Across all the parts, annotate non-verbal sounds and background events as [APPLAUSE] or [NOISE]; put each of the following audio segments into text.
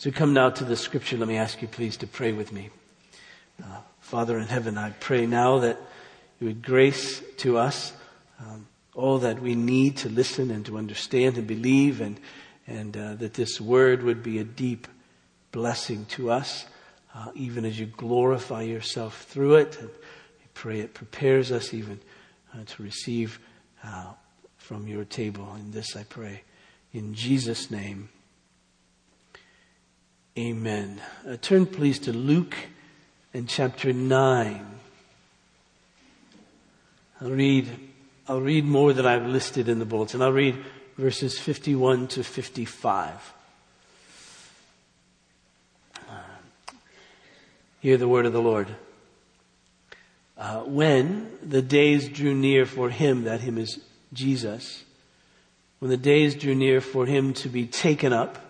So come now to the scripture. Let me ask you please to pray with me. Uh, Father in heaven, I pray now that you would grace to us um, all that we need to listen and to understand and believe and, and uh, that this word would be a deep blessing to us, uh, even as you glorify yourself through it. And I pray it prepares us even uh, to receive uh, from your table. In this I pray. In Jesus' name. Amen. Uh, turn please to Luke and chapter 9. I'll read, I'll read more than I've listed in the bulletin. I'll read verses 51 to 55. Uh, hear the word of the Lord. Uh, when the days drew near for him, that him is Jesus, when the days drew near for him to be taken up,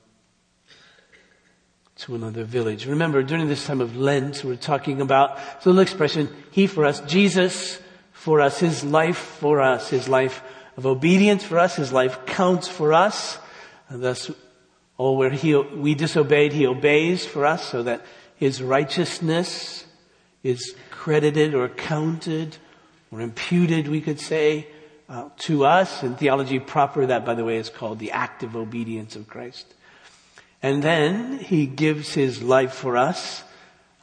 to another village. Remember, during this time of Lent, we're talking about the little expression, He for us, Jesus for us, His life for us, His life of obedience for us, His life counts for us. And thus, all where he, we disobeyed, He obeys for us so that His righteousness is credited or counted or imputed, we could say, uh, to us. In theology proper, that, by the way, is called the active obedience of Christ. And then he gives his life for us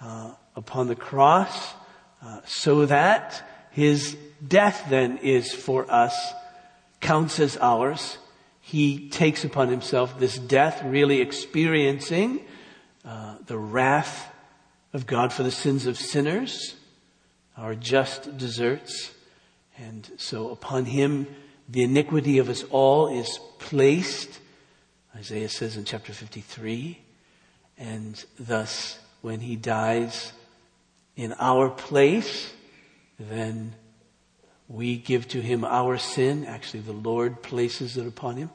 uh, upon the cross uh, so that his death then is for us, counts as ours. He takes upon himself this death, really experiencing uh, the wrath of God for the sins of sinners, our just deserts. And so upon him, the iniquity of us all is placed. Isaiah says in chapter 53. And thus, when he dies in our place, then we give to him our sin. Actually, the Lord places it upon him.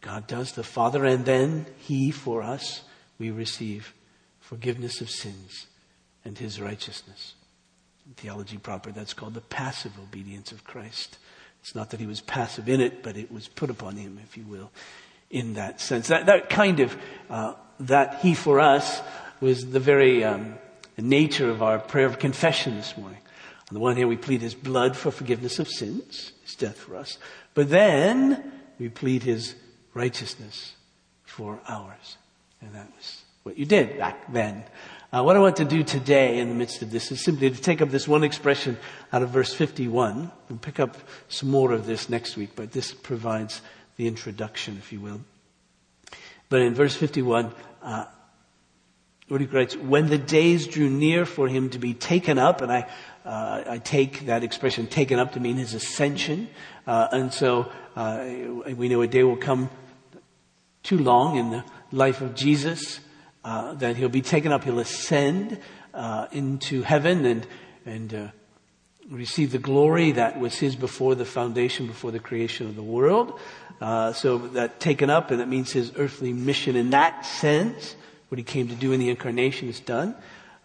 God does, the Father, and then he for us, we receive forgiveness of sins and his righteousness. In theology proper, that's called the passive obedience of Christ. It's not that he was passive in it, but it was put upon him, if you will in that sense. That, that kind of, uh, that He for us was the very um, nature of our prayer of confession this morning. On the one hand, we plead His blood for forgiveness of sins, His death for us. But then we plead His righteousness for ours. And that was what you did back then. Uh, what I want to do today in the midst of this is simply to take up this one expression out of verse 51. We'll pick up some more of this next week, but this provides the introduction, if you will. But in verse 51, uh, Rudy writes, when the days drew near for him to be taken up, and I, uh, I take that expression taken up to mean his ascension. Uh, and so uh, we know a day will come too long in the life of Jesus uh, that he'll be taken up, he'll ascend uh, into heaven and, and uh, receive the glory that was his before the foundation, before the creation of the world. Uh, so that taken up, and that means his earthly mission in that sense, what he came to do in the incarnation is done.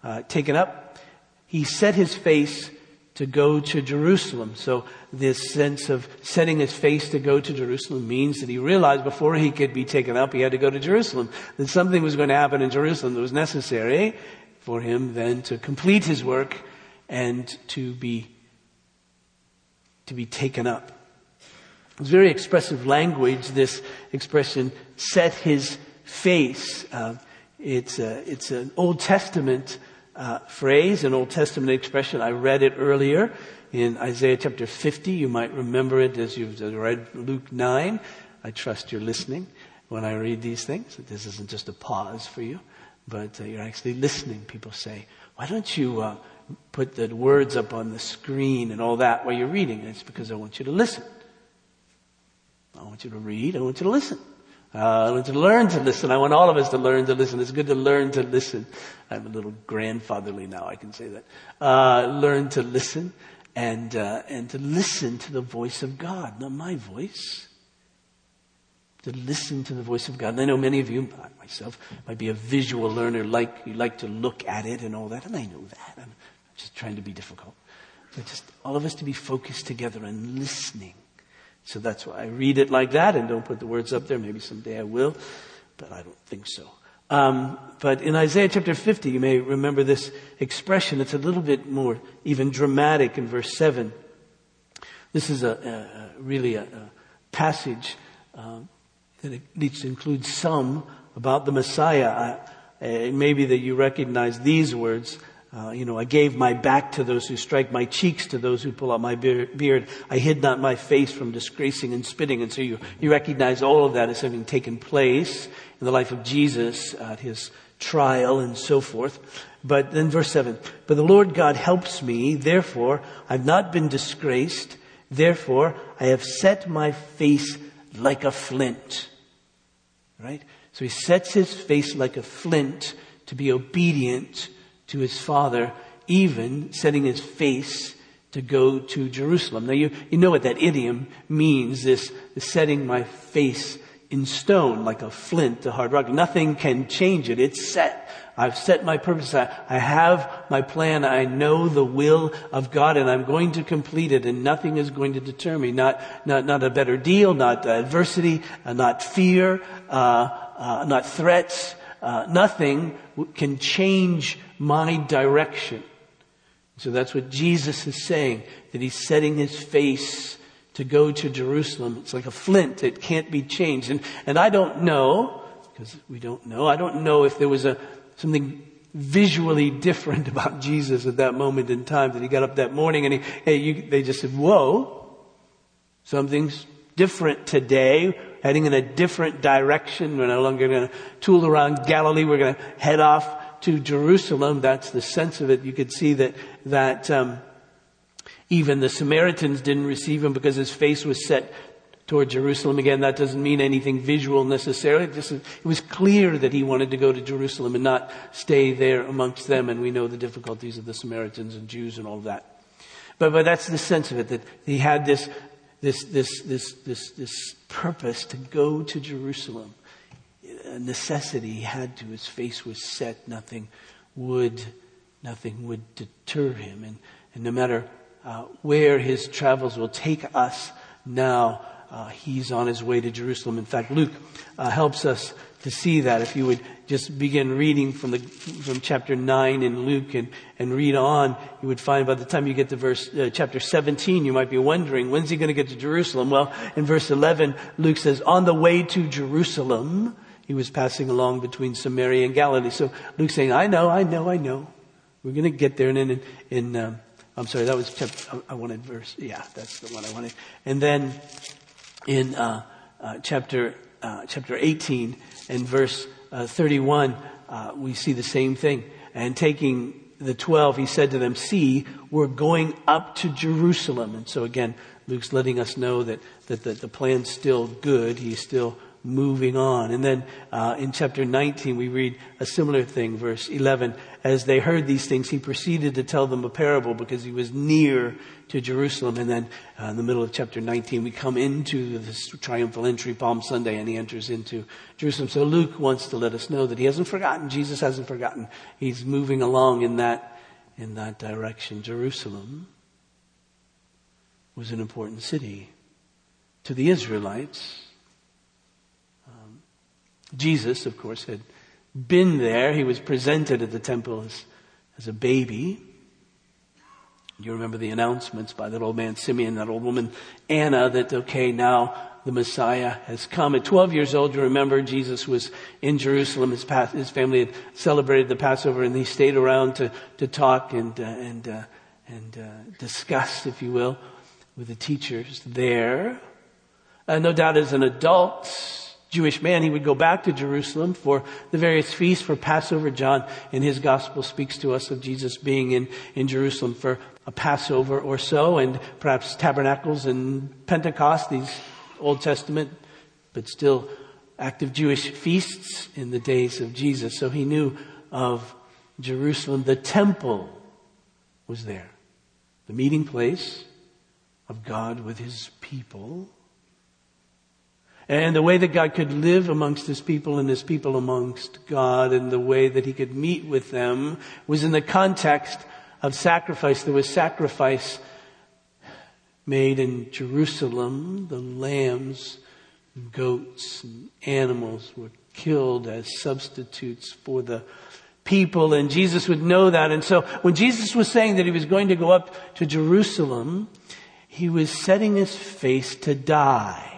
Uh, taken up, he set his face to go to Jerusalem. So this sense of setting his face to go to Jerusalem means that he realized before he could be taken up, he had to go to Jerusalem. That something was going to happen in Jerusalem that was necessary for him then to complete his work and to be to be taken up. It's very expressive language, this expression, set his face. Uh, it's, a, it's an Old Testament uh, phrase, an Old Testament expression. I read it earlier in Isaiah chapter 50. You might remember it as you've read Luke 9. I trust you're listening when I read these things. This isn't just a pause for you, but uh, you're actually listening. People say, why don't you uh, put the words up on the screen and all that while you're reading? And it's because I want you to listen. I want you to read. I want you to listen. Uh, I want you to learn to listen. I want all of us to learn to listen. It's good to learn to listen. I'm a little grandfatherly now. I can say that. Uh, learn to listen and uh, and to listen to the voice of God, not my voice. To listen to the voice of God. And I know many of you, myself, might be a visual learner, like you like to look at it and all that, and I know that. I'm just trying to be difficult. But just all of us to be focused together and listening. So that's why I read it like that and don't put the words up there. Maybe someday I will, but I don't think so. Um, but in Isaiah chapter 50, you may remember this expression. It's a little bit more even dramatic in verse 7. This is a, a really a, a passage um, that at least includes some about the Messiah. Uh, maybe that you recognize these words. Uh, you know, I gave my back to those who strike, my cheeks to those who pull out my beard. I hid not my face from disgracing and spitting. And so you, you recognize all of that as having taken place in the life of Jesus at his trial and so forth. But then verse 7, but the Lord God helps me, therefore I've not been disgraced, therefore I have set my face like a flint. Right? So he sets his face like a flint to be obedient to his father, even setting his face to go to Jerusalem. Now you, you know what that idiom means, this, this setting my face in stone, like a flint, a hard rock. Nothing can change it. It's set. I've set my purpose. I, I have my plan. I know the will of God and I'm going to complete it and nothing is going to deter me. Not, not, not a better deal, not adversity, uh, not fear, uh, uh, not threats. Uh, nothing can change my direction. So that's what Jesus is saying, that he's setting his face to go to Jerusalem. It's like a flint. It can't be changed. And, and I don't know, because we don't know, I don't know if there was a, something visually different [LAUGHS] about Jesus at that moment in time that he got up that morning and he, hey, you, they just said, whoa, something's different today, heading in a different direction. We're no longer going to tool around Galilee. We're going to head off to Jerusalem. That's the sense of it. You could see that, that, um, even the Samaritans didn't receive him because his face was set toward Jerusalem. Again, that doesn't mean anything visual necessarily. It, just, it was clear that he wanted to go to Jerusalem and not stay there amongst them. And we know the difficulties of the Samaritans and Jews and all of that. But, but that's the sense of it, that he had this, this, this, this, this, this purpose to go to Jerusalem. Necessity he had to. His face was set. Nothing would, nothing would deter him. And, and no matter uh, where his travels will take us now. Uh, he's on his way to Jerusalem. In fact, Luke uh, helps us to see that. If you would just begin reading from the from chapter nine in Luke and and read on, you would find by the time you get to verse uh, chapter seventeen, you might be wondering when's he going to get to Jerusalem. Well, in verse eleven, Luke says, "On the way to Jerusalem." He was passing along between Samaria and Galilee. So Luke's saying, I know, I know, I know. We're going to get there. And in, in, in um, I'm sorry, that was chapter, I wanted verse, yeah, that's the one I wanted. And then in uh, uh, chapter uh, chapter 18 and verse uh, 31, uh, we see the same thing. And taking the 12, he said to them, see, we're going up to Jerusalem. And so again, Luke's letting us know that, that the, the plan's still good. He's still moving on. And then uh, in chapter 19, we read a similar thing, verse 11. As they heard these things, he proceeded to tell them a parable because he was near to Jerusalem. And then uh, in the middle of chapter 19, we come into this triumphal entry, Palm Sunday, and he enters into Jerusalem. So Luke wants to let us know that he hasn't forgotten. Jesus hasn't forgotten. He's moving along in that, in that direction. Jerusalem was an important city to the Israelites Jesus, of course, had been there. He was presented at the temple as, as a baby. You remember the announcements by that old man Simeon, that old woman Anna, that okay, now the Messiah has come. At 12 years old, you remember Jesus was in Jerusalem. His, his family had celebrated the Passover and he stayed around to, to talk and, uh, and, uh, and uh, discuss, if you will, with the teachers there. Uh, no doubt as an adult, Jewish man, he would go back to Jerusalem for the various feasts for Passover. John in his gospel speaks to us of Jesus being in, in Jerusalem for a Passover or so and perhaps tabernacles and Pentecost, these Old Testament, but still active Jewish feasts in the days of Jesus. So he knew of Jerusalem. The temple was there. The meeting place of God with his people. And the way that God could live amongst his people and his people amongst God and the way that he could meet with them was in the context of sacrifice. There was sacrifice made in Jerusalem. The lambs, goats, and animals were killed as substitutes for the people and Jesus would know that. And so when Jesus was saying that he was going to go up to Jerusalem, he was setting his face to die.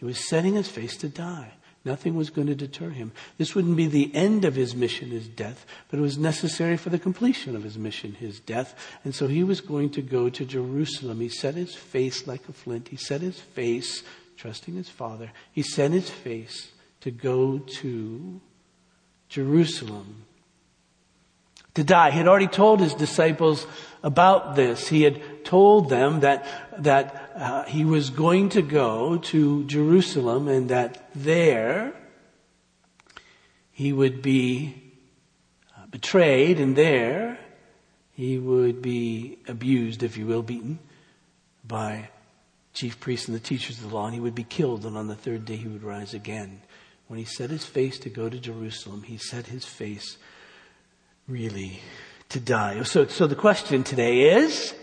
He was setting his face to die. Nothing was going to deter him. This wouldn't be the end of his mission, his death, but it was necessary for the completion of his mission, his death. And so he was going to go to Jerusalem. He set his face like a flint. He set his face, trusting his Father. He set his face to go to Jerusalem to die. He had already told his disciples about this. He had told them that, that uh, he was going to go to Jerusalem and that there he would be uh, betrayed and there he would be abused, if you will, beaten by chief priests and the teachers of the law, and he would be killed, and on the third day he would rise again. When he set his face to go to Jerusalem, he set his face really to die. So, so the question today is,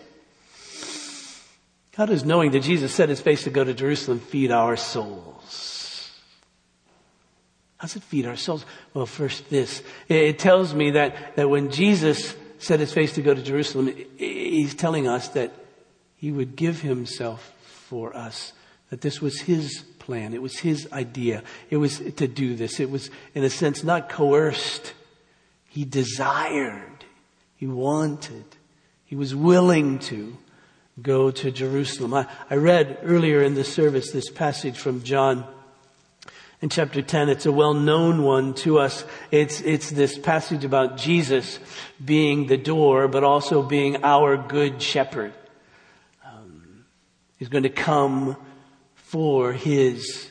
how does knowing that Jesus set his face to go to Jerusalem feed our souls? How does it feed our souls? Well, first this. It tells me that, that when Jesus set his face to go to Jerusalem, he's telling us that he would give himself for us. That this was his plan. It was his idea. It was to do this. It was, in a sense, not coerced. He desired. He wanted. He was willing to go to Jerusalem. I, I read earlier in the service this passage from John in chapter 10. It's a well-known one to us. It's, it's this passage about Jesus being the door, but also being our good shepherd. Um, he's going to come for his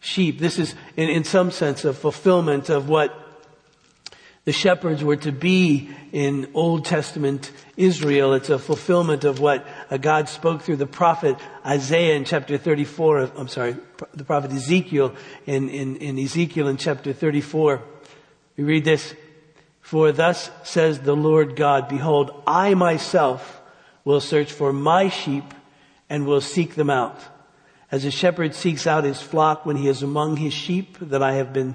sheep. This is, in, in some sense, a fulfillment of what the shepherds were to be in Old Testament Israel. It's a fulfillment of what uh, God spoke through the prophet Isaiah in chapter 34. Of, I'm sorry, the prophet Ezekiel in, in, in Ezekiel in chapter 34. We read this. For thus says the Lord God, behold, I myself will search for my sheep and will seek them out as a shepherd seeks out his flock when he is among his sheep that I have been,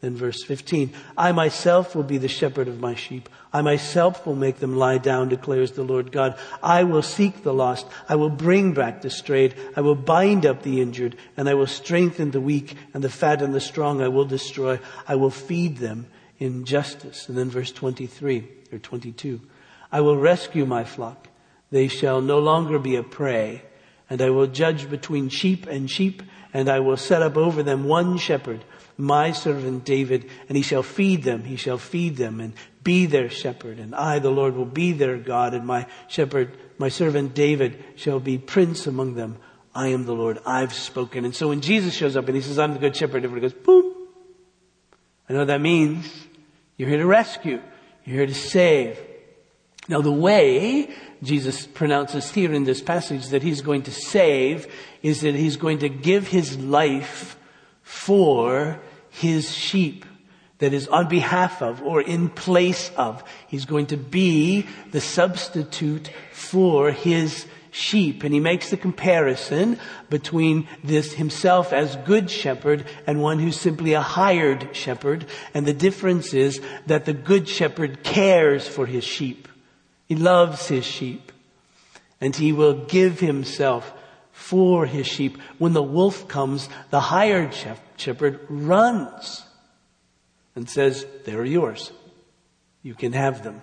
then verse 15, I myself will be the shepherd of my sheep. I myself will make them lie down, declares the Lord God. I will seek the lost. I will bring back the strayed. I will bind up the injured, and I will strengthen the weak, and the fat and the strong I will destroy. I will feed them in justice. And then verse 23 or 22, I will rescue my flock. They shall no longer be a prey, and I will judge between sheep and sheep, and I will set up over them one shepherd my servant David, and he shall feed them, he shall feed them and be their shepherd. And I, the Lord, will be their God, and my shepherd, my servant David shall be prince among them. I am the Lord, I've spoken. And so when Jesus shows up and he says, I'm the good shepherd, everybody goes, boom. I know what that means. You're here to rescue. You're here to save. Now the way Jesus pronounces here in this passage that he's going to save is that he's going to give his life for his sheep that is on behalf of or in place of. He's going to be the substitute for his sheep. And he makes the comparison between this himself as good shepherd and one who's simply a hired shepherd. And the difference is that the good shepherd cares for his sheep. He loves his sheep. And he will give himself for his sheep. When the wolf comes, the hired shepherd runs and says, They're yours. You can have them.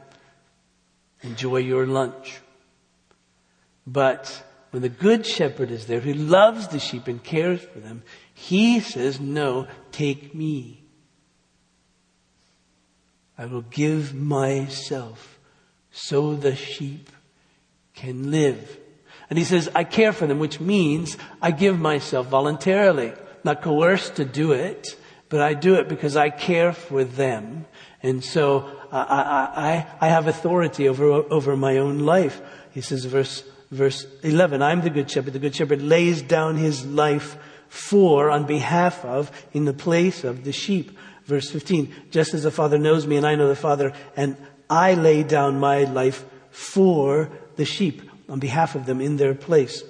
Enjoy your lunch. But when the good shepherd is there who loves the sheep and cares for them, he says, no, take me. I will give myself so the sheep can live. And he says, I care for them, which means I give myself voluntarily, not coerced to do it, but I do it because I care for them. And so I, I, I have authority over, over my own life. He says, verse, verse 11, I'm the good shepherd. The good shepherd lays down his life for, on behalf of, in the place of the sheep. Verse 15, just as the Father knows me and I know the Father, and I lay down my life for the sheep on behalf of them in their place.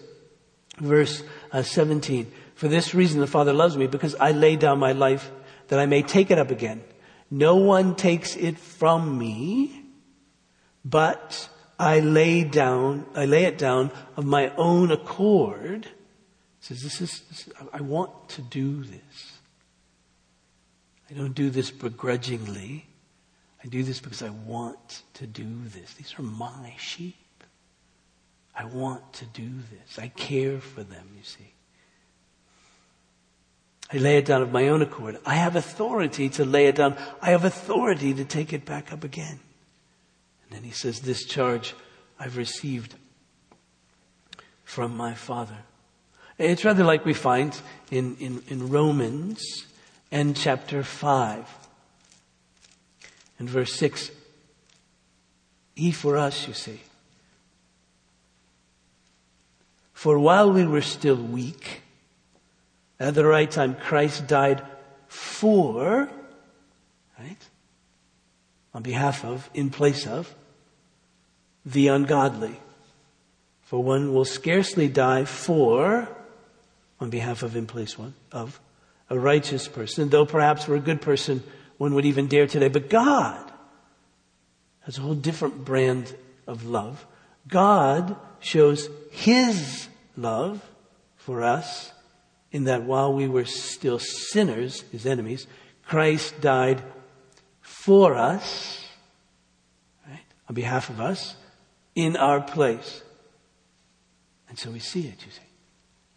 Verse uh, 17. For this reason the Father loves me because I lay down my life that I may take it up again. No one takes it from me, but I lay down, I lay it down of my own accord. says, this is, this, I want to do this. I don't do this begrudgingly. I do this because I want to do this. These are my sheep. I want to do this. I care for them, you see. I lay it down of my own accord. I have authority to lay it down. I have authority to take it back up again. And then he says, This charge I've received from my Father. It's rather like we find in, in, in Romans and chapter 5 and verse 6. He for us, you see. For while we were still weak, at the right time, Christ died for, right? On behalf of, in place of, the ungodly. For one will scarcely die for, on behalf of, in place one, of, a righteous person, though perhaps for a good person, one would even dare today. But God has a whole different brand of love. God shows His love for us in that while we were still sinners, His enemies, Christ died for us, right, on behalf of us, in our place. And so we see it, you see.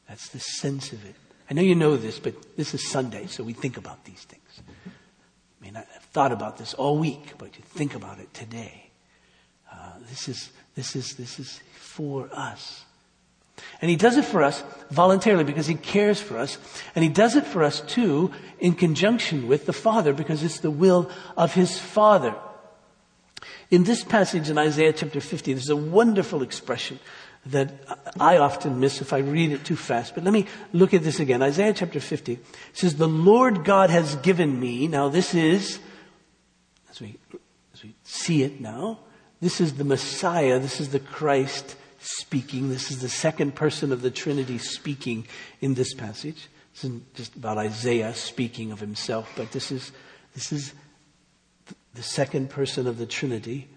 That's the sense of it. I know you know this, but this is Sunday, so we think about these things. I mean, I've thought about this all week, but you think about it today. Uh, this is, this is, this is for us. And he does it for us voluntarily because he cares for us. And he does it for us too in conjunction with the Father because it's the will of his Father. In this passage in Isaiah chapter 50, there's a wonderful expression that I often miss if I read it too fast. But let me look at this again. Isaiah chapter 50 says, The Lord God has given me. Now this is, as we, as we see it now, this is the Messiah. This is the Christ speaking. This is the second person of the Trinity speaking in this passage. This isn't just about Isaiah speaking of himself, but this is, this is the second person of the Trinity.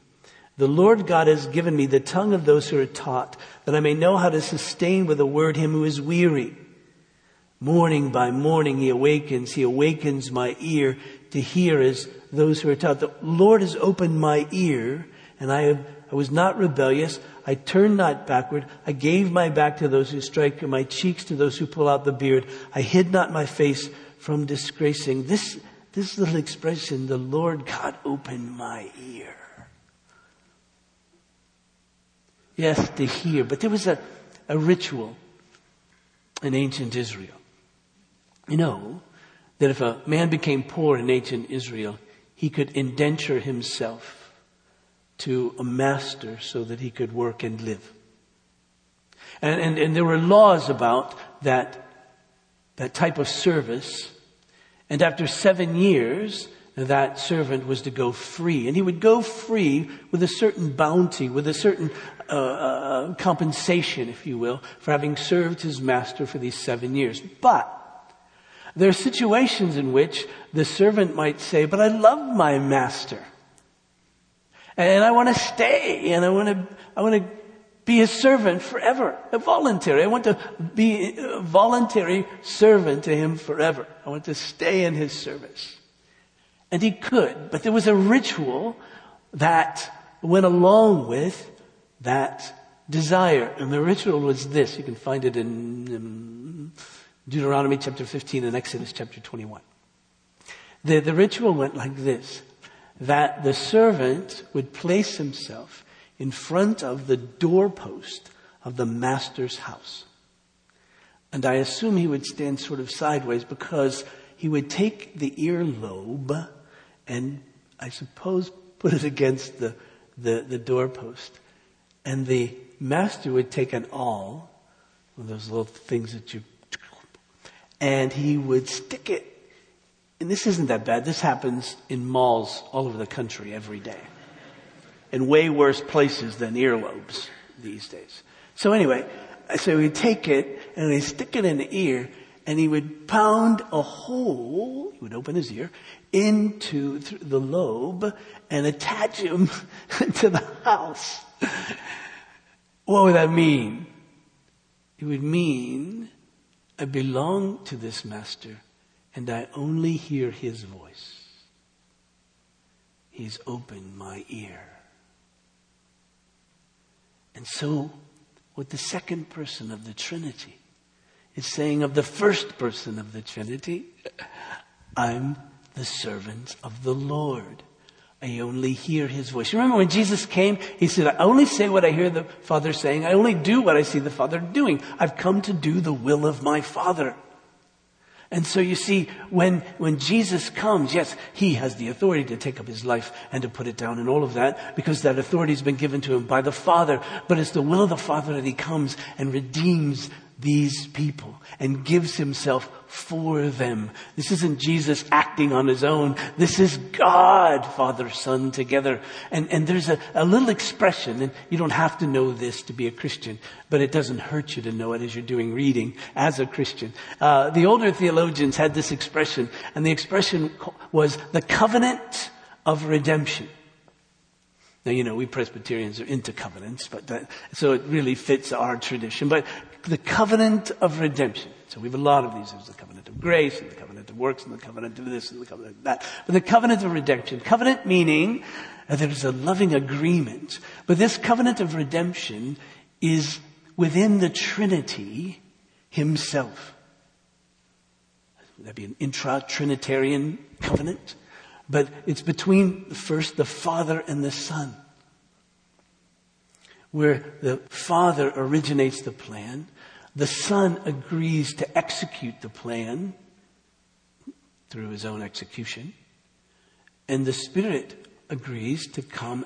The Lord God has given me the tongue of those who are taught, that I may know how to sustain with a word him who is weary. Morning by morning he awakens, he awakens my ear to hear as those who are taught. The Lord has opened my ear, and I, have, I was not rebellious. I turned not backward. I gave my back to those who strike, and my cheeks to those who pull out the beard. I hid not my face from disgracing. This, this little expression, the Lord God opened my ear. Yes, to hear, but there was a, a ritual in ancient Israel. You know that if a man became poor in ancient Israel, he could indenture himself to a master so that he could work and live. And, and, and there were laws about that, that type of service. And after seven years, that servant was to go free. And he would go free with a certain bounty, with a certain uh, uh, compensation, if you will, for having served his master for these seven years. But there are situations in which the servant might say, but I love my master. And I want to stay and I want to, I want to be a servant forever. A voluntary. I want to be a voluntary servant to him forever. I want to stay in his service. And he could, but there was a ritual that went along with that desire. And the ritual was this. You can find it in Deuteronomy chapter 15 and Exodus chapter 21. The, the ritual went like this. That the servant would place himself in front of the doorpost of the master's house. And I assume he would stand sort of sideways because he would take the earlobe and I suppose put it against the, the, the doorpost. And the master would take an awl, one of those little things that you, and he would stick it. And this isn't that bad. This happens in malls all over the country every day. In way worse places than earlobes these days. So anyway, so he'd take it and he'd stick it in the ear and he would pound a hole, he would open his ear, into the lobe and attach him [LAUGHS] to the house. What would that mean? It would mean I belong to this master and I only hear his voice. He's opened my ear. And so, what the second person of the Trinity is saying of the first person of the Trinity, I'm the servant of the Lord. I only hear his voice. Remember when Jesus came, he said, I only say what I hear the Father saying. I only do what I see the Father doing. I've come to do the will of my Father. And so you see, when, when Jesus comes, yes, he has the authority to take up his life and to put it down and all of that, because that authority has been given to him by the Father. But it's the will of the Father that he comes and redeems these people and gives himself for them. This isn't Jesus acting on his own. This is God, Father, Son together. And, and there's a, a little expression, and you don't have to know this to be a Christian, but it doesn't hurt you to know it as you're doing reading as a Christian. Uh, the older theologians had this expression, and the expression was the covenant of redemption. Now, you know, we Presbyterians are into covenants, but that, so it really fits our tradition. But the covenant of redemption. So we have a lot of these. There's the covenant of grace, and the covenant of works, and the covenant of this, and the covenant of that. But the covenant of redemption. Covenant meaning that there's a loving agreement. But this covenant of redemption is within the Trinity himself. Would That'd be an intra-Trinitarian covenant. But it's between first the Father and the Son. Where the Father originates the plan, the Son agrees to execute the plan through his own execution, and the Spirit agrees to come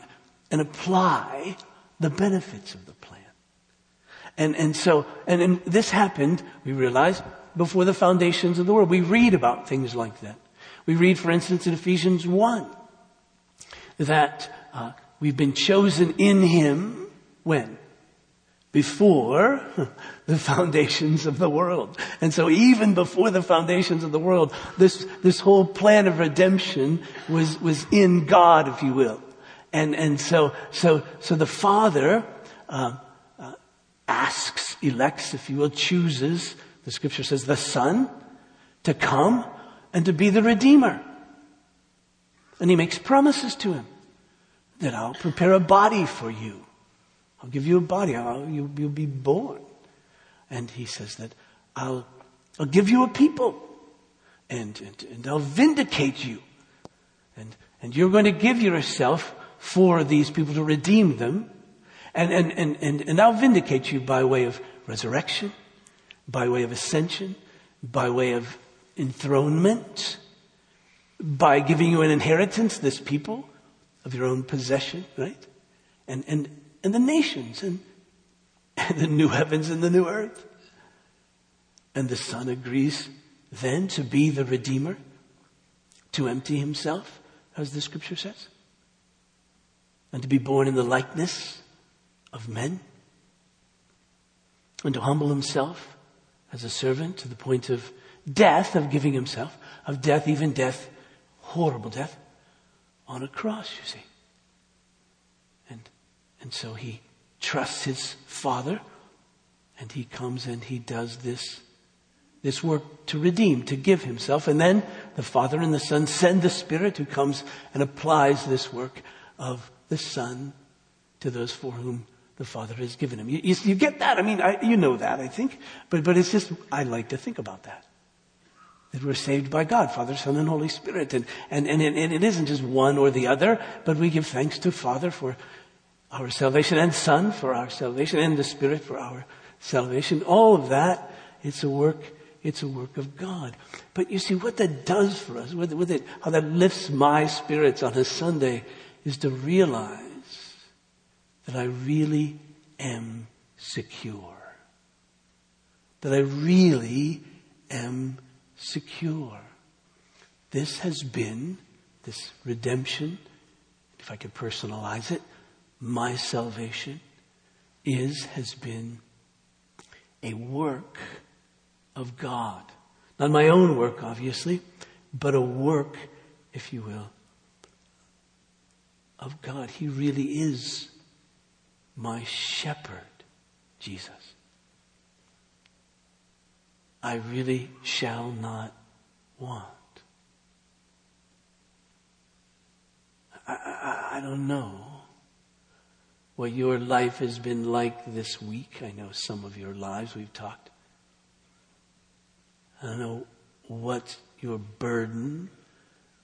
and apply the benefits of the plan. And, and so, and, and this happened, we realize, before the foundations of the world. We read about things like that. We read, for instance, in Ephesians 1 that uh, we've been chosen in Him when? Before [LAUGHS] the foundations of the world. And so even before the foundations of the world, this, this whole plan of redemption was, was in God, if you will. And, and so, so, so the Father, uh, uh, asks, elects, if you will, chooses, the scripture says, the Son to come and to be the Redeemer. And he makes promises to him that I'll prepare a body for you. I'll give you a body. I'll, you'll, you'll be born. And he says that I'll, I'll give you a people and, and, and I'll vindicate you. And, and you're going to give yourself for these people to redeem them. And, and, and, and, and I'll vindicate you by way of resurrection, by way of ascension, by way of enthronement by giving you an inheritance, this people of your own possession, right? And, and, and the nations and, [LAUGHS] and the new heavens and the new earth. And the Son agrees then to be the Redeemer, to empty himself, as the scripture says, and to be born in the likeness of men, and to humble himself as a servant to the point of death, of giving himself, of death, even death, horrible death, on a cross, you see. And, and so he trusts his father and he comes and he does this, this work to redeem, to give himself. And then the father and the son send the spirit who comes and applies this work of the Son to those for whom the Father has given him. You, you, you get that? I mean, I, you know that, I think. But, but it's just, I like to think about that. That we're saved by God, Father, Son, and Holy Spirit. And, and, and, it, and it isn't just one or the other, but we give thanks to Father for our salvation and Son for our salvation and the Spirit for our salvation. All of that, it's a work, it's a work of God. But you see, what that does for us, with, with it, how that lifts my spirits on a Sunday is to realize that I really am secure. That I really am secure. This has been, this redemption, if I could personalize it, my salvation is, has been a work of God. Not my own work, obviously, but a work, if you will, of God. He really is my shepherd, Jesus. I really shall not want. I, I, I, don't know what your life has been like this week. I know some of your lives we've talked. I don't know what your burden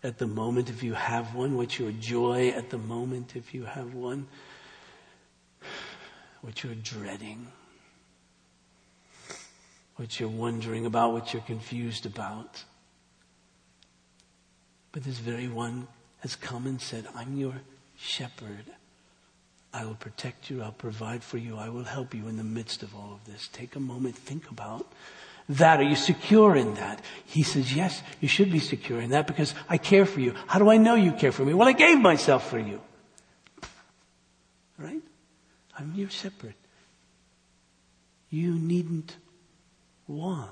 at the moment if you have one, what your joy at the moment if you have one what you're dreading, what you're wondering about, what you're confused about. But this very one has come and said, I'm your shepherd. I will protect you. I'll provide for you. I will help you in the midst of all of this. Take a moment, think about that. Are you secure in that? He says, yes, you should be secure in that because I care for you. How do I know you care for me? Well, I gave myself for you. Right? I'm your shepherd. You needn't want.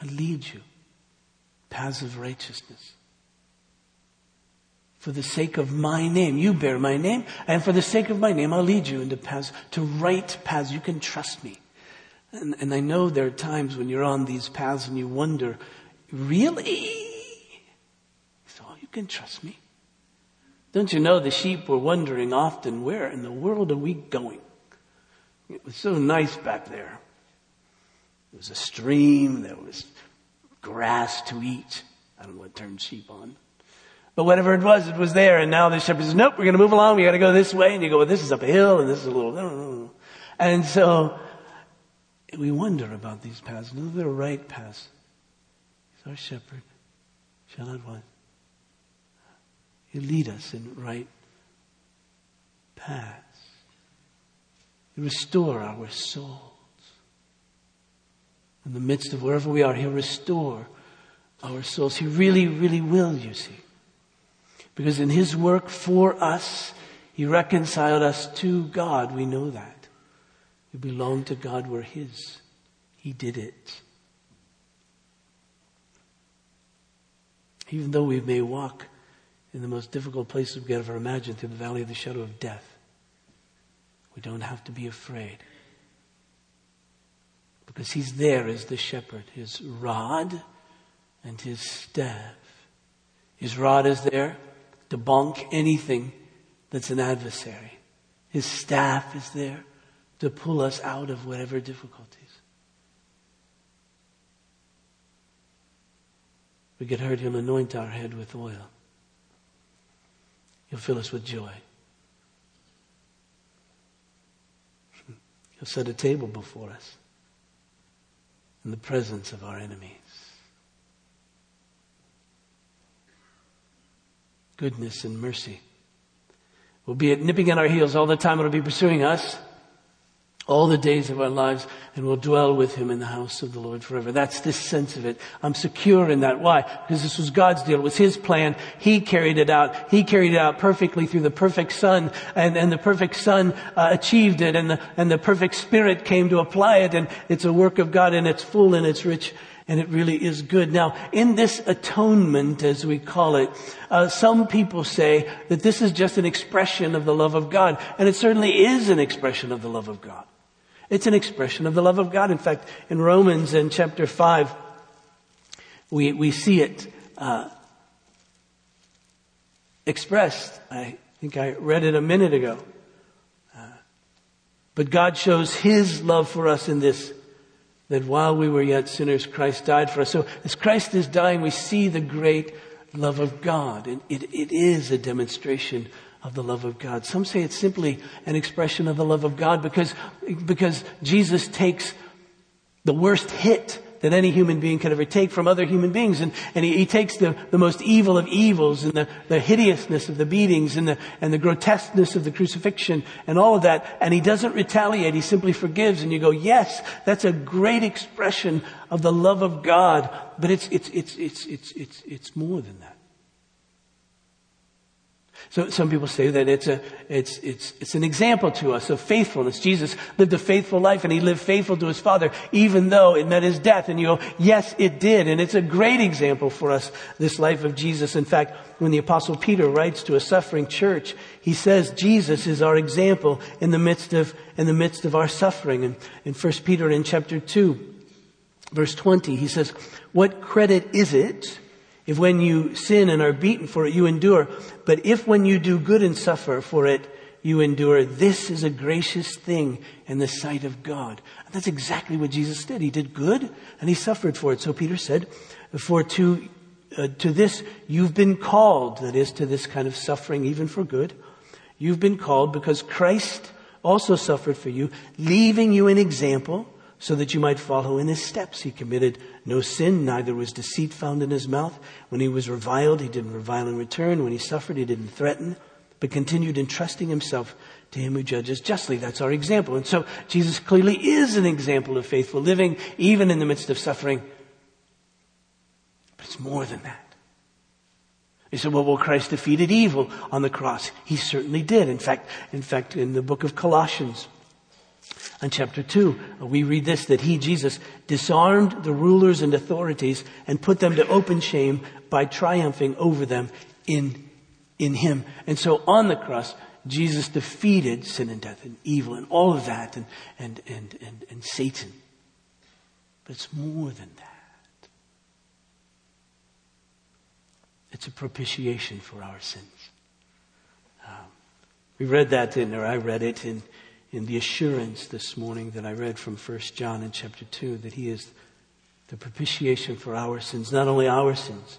I lead you paths of righteousness. For the sake of my name, you bear my name, and for the sake of my name, I'll lead you into paths, to right paths. You can trust me. And, and I know there are times when you're on these paths and you wonder, really? So you can trust me. Don't you know the sheep were wondering often, where in the world are we going? It was so nice back there. There was a stream, there was grass to eat. I don't know what turned sheep on. But whatever it was, it was there. And now the shepherd says, nope, we're going to move along. We got to go this way. And you go, well, this is up a hill and this is a little. And so we wonder about these paths. No, they're right paths. He's our shepherd. Shall not want. You lead us in right paths. You restore our souls. In the midst of wherever we are, He'll restore our souls. He really, really will, you see. Because in His work for us, He reconciled us to God. We know that. We belong to God. We're His. He did it. Even though we may walk in the most difficult place we could ever imagine, through the valley of the shadow of death. We don't have to be afraid. Because he's there as the shepherd, his rod and his staff. His rod is there to bonk anything that's an adversary. His staff is there to pull us out of whatever difficulties. We get hurt, he'll anoint our head with oil. He'll fill us with joy. He'll set a table before us in the presence of our enemies. Goodness and mercy will be nipping at our heels all the time. It'll be pursuing us all the days of our lives and we'll dwell with him in the house of the Lord forever. That's this sense of it. I'm secure in that. Why? Because this was God's deal. It was his plan. He carried it out. He carried it out perfectly through the perfect son and, and the perfect son uh, achieved it and the, and the perfect spirit came to apply it and it's a work of God and it's full and it's rich and it really is good. Now, in this atonement, as we call it, uh, some people say that this is just an expression of the love of God, and it certainly is an expression of the love of God. It's an expression of the love of God. In fact, in Romans in chapter 5, We, we see it uh, expressed. I think I read it a minute ago. Uh, but God shows His love for us in this, that while we were yet sinners, Christ died for us. So as Christ is dying, we see the great love of God. And it, it is a demonstration of the love of God. Some say it's simply an expression of the love of God because, because Jesus takes the worst hit that any human being could ever take from other human beings. And, and he, he takes the, the most evil of evils and the, the hideousness of the beatings and the, and the grotesqueness of the crucifixion and all of that. And he doesn't retaliate. He simply forgives. And you go, yes, that's a great expression of the love of God. But it's, it's, it's, it's, it's, it's, it's more than that. So some people say that it's a, it's, it's, it's an example to us of faithfulness. Jesus lived a faithful life and he lived faithful to his Father, even though it meant his death. And you go, yes, it did. And it's a great example for us, this life of Jesus. In fact, when the apostle Peter writes to a suffering church, he says Jesus is our example in the midst of, in the midst of our suffering. And in 1 Peter in chapter 2, verse 20, he says, what credit is it if when you sin and are beaten for it, you endure, but if when you do good and suffer for it, you endure, this is a gracious thing in the sight of God. And that's exactly what Jesus did. He did good and he suffered for it. So Peter said, for to, uh, to this you've been called, that is to this kind of suffering, even for good. You've been called because Christ also suffered for you, leaving you an example so that you might follow in his steps. He committed no sin, neither was deceit found in his mouth. When he was reviled, he didn't revile in return. When he suffered, he didn't threaten, but continued entrusting himself to him who judges justly. That's our example. And so Jesus clearly is an example of faithful living, even in the midst of suffering. But it's more than that. You said, well, well, Christ defeated evil on the cross. He certainly did. In fact, in fact, in the book of Colossians, in chapter 2, we read this, that he, Jesus, disarmed the rulers and authorities and put them to open shame by triumphing over them in, in him. And so on the cross, Jesus defeated sin and death and evil and all of that and, and, and, and, and Satan. But it's more than that. It's a propitiation for our sins. Um, we read that in, or I read it in in the assurance this morning that I read from 1 John in chapter 2 that he is the propitiation for our sins, not only our sins,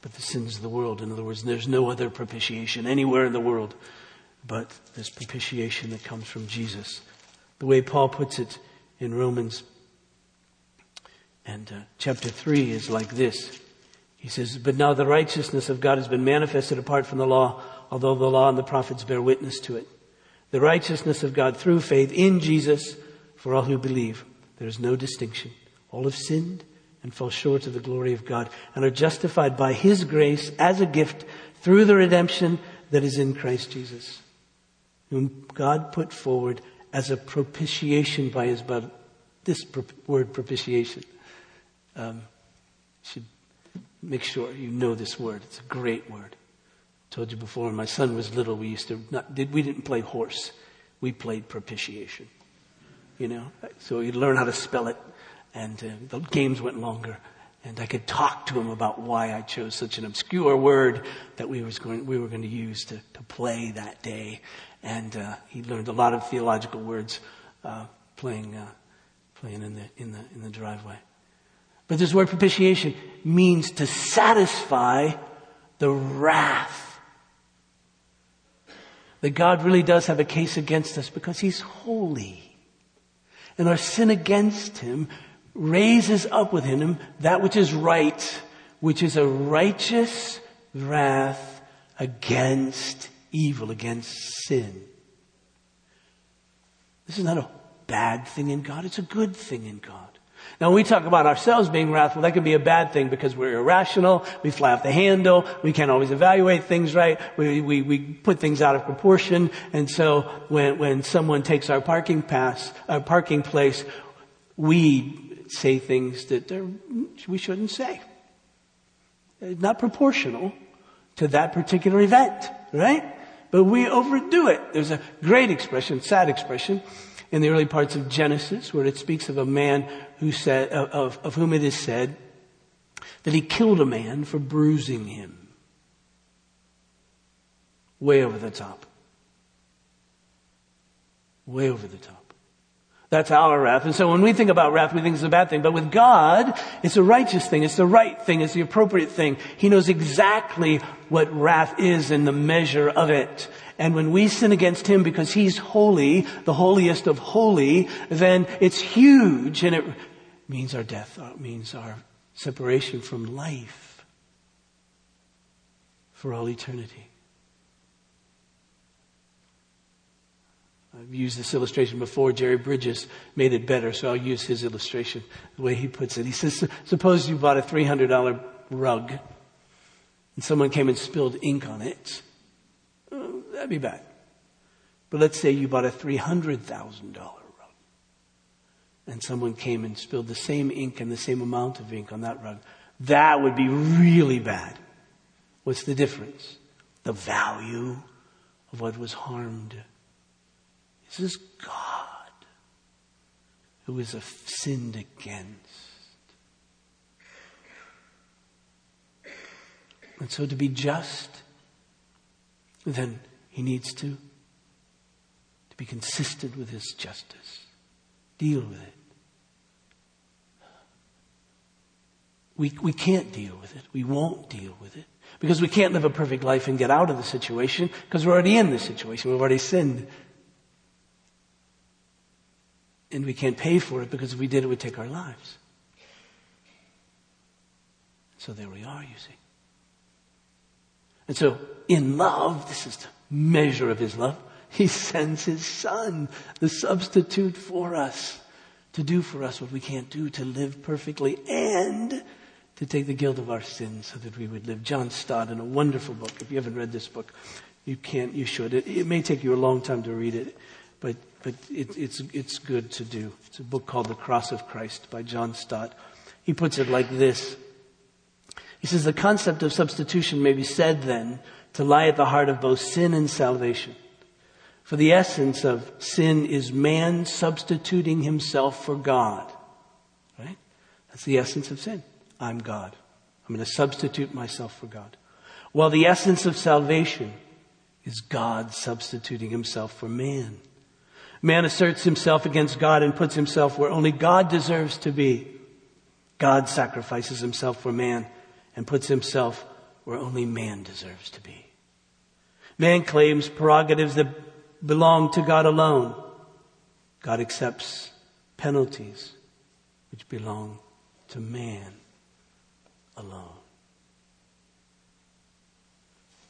but the sins of the world. In other words, there's no other propitiation anywhere in the world but this propitiation that comes from Jesus. The way Paul puts it in Romans and uh, chapter 3 is like this. He says, But now the righteousness of God has been manifested apart from the law, although the law and the prophets bear witness to it the righteousness of God through faith in Jesus for all who believe. There is no distinction. All have sinned and fall short of the glory of God and are justified by His grace as a gift through the redemption that is in Christ Jesus, whom God put forward as a propitiation by His blood. This word propitiation. Um, should make sure you know this word. It's a great word told you before, when my son was little, we used to not, did, we didn't play horse. We played propitiation. You know, so he'd learn how to spell it, and uh, the games went longer. And I could talk to him about why I chose such an obscure word that we, was going, we were going to use to, to play that day. And uh, he learned a lot of theological words uh, playing, uh, playing in, the, in, the, in the driveway. But this word propitiation means to satisfy the wrath that God really does have a case against us because He's holy. And our sin against Him raises up within Him that which is right, which is a righteous wrath against evil, against sin. This is not a bad thing in God, it's a good thing in God. Now, when we talk about ourselves being wrathful, that can be a bad thing because we're irrational, we fly off the handle, we can't always evaluate things right, we, we, we put things out of proportion, and so when, when someone takes our parking pass, our parking place, we say things that we shouldn't say. It's not proportional to that particular event, right? But we overdo it. There's a great expression, sad expression, in the early parts of Genesis where it speaks of a man who said, of, of whom it is said, that he killed a man for bruising him. Way over the top. Way over the top. That's our wrath. And so when we think about wrath, we think it's a bad thing. But with God, it's a righteous thing. It's the right thing. It's the appropriate thing. He knows exactly what wrath is and the measure of it. And when we sin against Him because He's holy, the holiest of holy, then it's huge and it means our death. It means our separation from life for all eternity. I've used this illustration before. Jerry Bridges made it better, so I'll use his illustration, the way he puts it. He says, suppose you bought a $300 rug and someone came and spilled ink on it. Oh, that'd be bad. But let's say you bought a $300,000 rug and someone came and spilled the same ink and the same amount of ink on that rug. That would be really bad. What's the difference? The value of what was harmed. This is God who is sinned against. And so to be just, then he needs to, to be consistent with his justice. Deal with it. We, we can't deal with it. We won't deal with it. Because we can't live a perfect life and get out of the situation because we're already in the situation. We've already sinned. And we can't pay for it because if we did, it would take our lives. So there we are, you see. And so, in love, this is the measure of his love. He sends his son, the substitute for us, to do for us what we can't do, to live perfectly and to take the guilt of our sins so that we would live. John Stott in a wonderful book. If you haven't read this book, you can't, you should. It, it may take you a long time to read it, but, but it, it's, it's good to do. It's a book called The Cross of Christ by John Stott. He puts it like this. He says the concept of substitution may be said then to lie at the heart of both sin and salvation. For the essence of sin is man substituting himself for God. Right? That's the essence of sin. I'm God. I'm going to substitute myself for God. While the essence of salvation is God substituting himself for man. Man asserts himself against God and puts himself where only God deserves to be. God sacrifices himself for man and puts himself where only man deserves to be. Man claims prerogatives that belong to God alone. God accepts penalties which belong to man alone.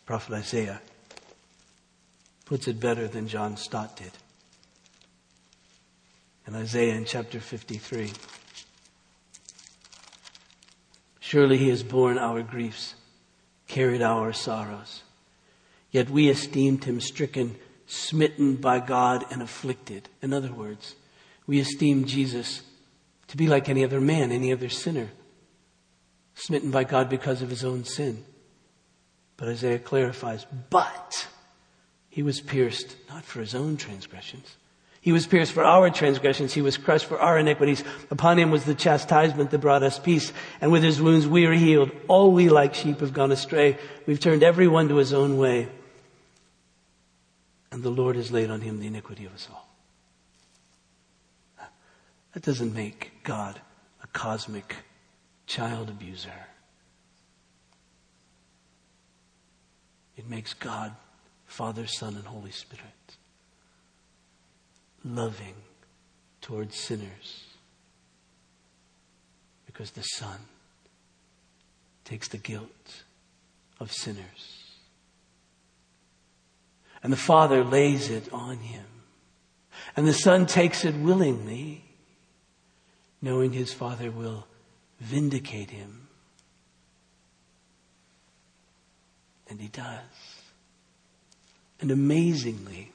Prophet Isaiah puts it better than John Stott did. In Isaiah in chapter 53, surely he has borne our griefs, carried our sorrows. Yet we esteemed him stricken, smitten by God, and afflicted. In other words, we esteemed Jesus to be like any other man, any other sinner, smitten by God because of his own sin. But Isaiah clarifies, but he was pierced not for his own transgressions. He was pierced for our transgressions. He was crushed for our iniquities. Upon him was the chastisement that brought us peace. And with his wounds we are healed. All we like sheep have gone astray. We've turned every one to his own way. And the Lord has laid on him the iniquity of us all. That doesn't make God a cosmic child abuser. It makes God Father, Son, and Holy Spirit loving towards sinners because the Son takes the guilt of sinners. And the Father lays it on him. And the Son takes it willingly, knowing his Father will vindicate him. And he does. And amazingly,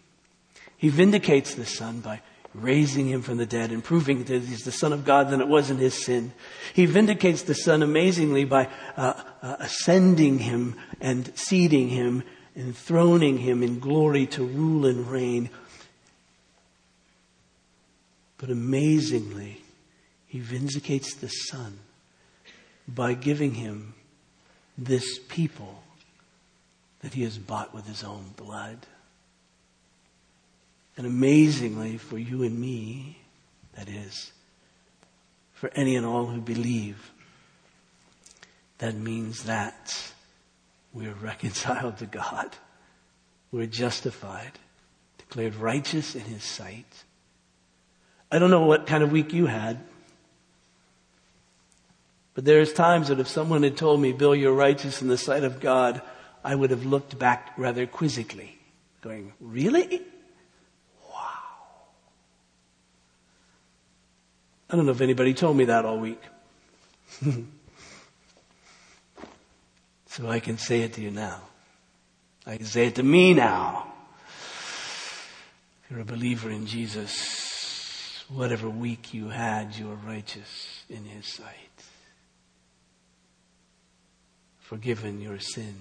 he vindicates the Son by raising him from the dead and proving that he's the Son of God, that it wasn't his sin. He vindicates the Son amazingly by uh, uh, ascending him and seating him, enthroning him in glory to rule and reign. But amazingly, he vindicates the Son by giving him this people that he has bought with his own blood. And amazingly, for you and me, that is, for any and all who believe, that means that we're [LAUGHS] reconciled to God. We're justified, declared righteous in His sight. I don't know what kind of week you had, but there's times that if someone had told me, Bill, you're righteous in the sight of God, I would have looked back rather quizzically, going, really? I don't know if anybody told me that all week. [LAUGHS] so I can say it to you now. I can say it to me now. If you're a believer in Jesus, whatever week you had, you are righteous in His sight. Forgiven your sins.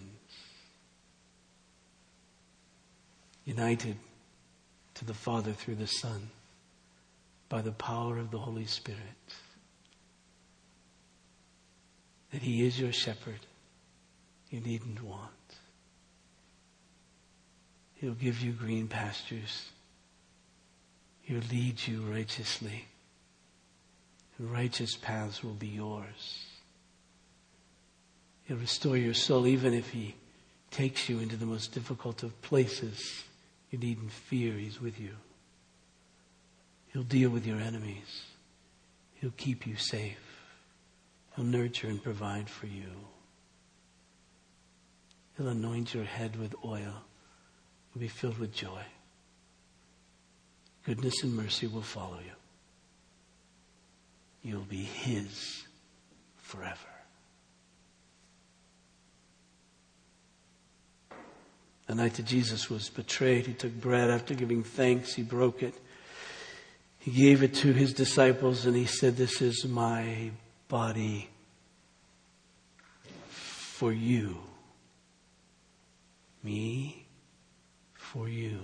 United to the Father through the Son by the power of the Holy Spirit. That He is your shepherd. You needn't want. He'll give you green pastures. He'll lead you righteously. righteous paths will be yours. He'll restore your soul even if He takes you into the most difficult of places. You needn't fear, He's with you. He'll deal with your enemies. He'll keep you safe. He'll nurture and provide for you. He'll anoint your head with oil will be filled with joy. Goodness and mercy will follow you. You'll be His forever. The night that Jesus was betrayed, He took bread after giving thanks, He broke it. He gave it to His disciples and He said, This is my body for you. Me for you.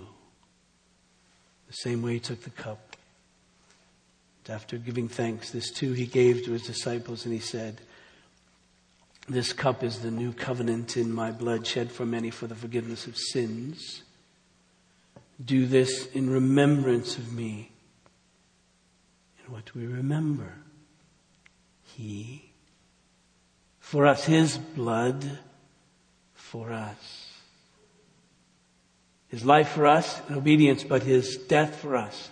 The same way he took the cup. After giving thanks, this too he gave to his disciples, and he said, This cup is the new covenant in my blood shed for many for the forgiveness of sins. Do this in remembrance of me. And what we remember? He, for us, his blood for us. His life for us in obedience, but his death for us.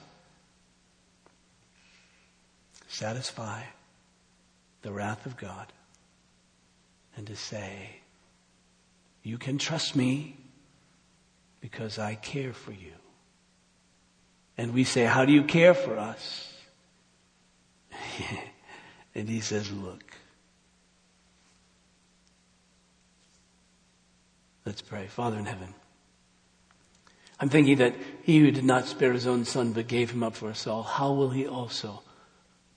Satisfy the wrath of God and to say, You can trust me because I care for you. And we say, How do you care for us? [LAUGHS] and he says, Look. Let's pray. Father in heaven. I'm thinking that he who did not spare his own son but gave him up for us all, how will he also,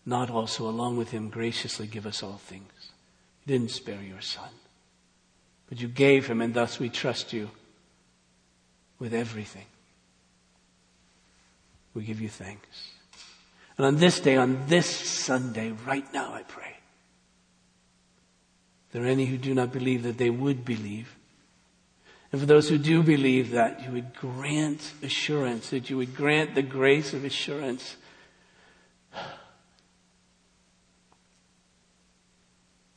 not also along with him, graciously give us all things? You didn't spare your son, but you gave him, and thus we trust you with everything. We give you thanks. And on this day, on this Sunday, right now, I pray. There are any who do not believe that they would believe. And for those who do believe that, you would grant assurance, that you would grant the grace of assurance. [SIGHS]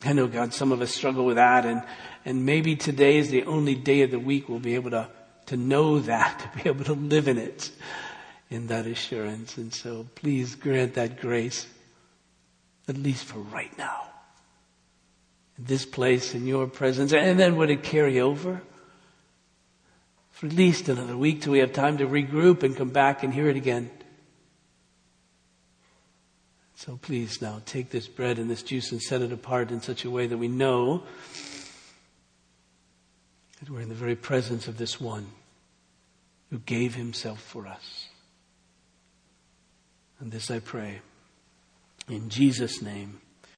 I know, God, some of us struggle with that, and, and maybe today is the only day of the week we'll be able to, to know that, [LAUGHS] to be able to live in it, in that assurance. And so please grant that grace, at least for right now, in this place, in your presence. And then would it carry over? for at least another week till we have time to regroup and come back and hear it again. So please now take this bread and this juice and set it apart in such a way that we know that we're in the very presence of this one who gave himself for us. And this I pray in Jesus' name.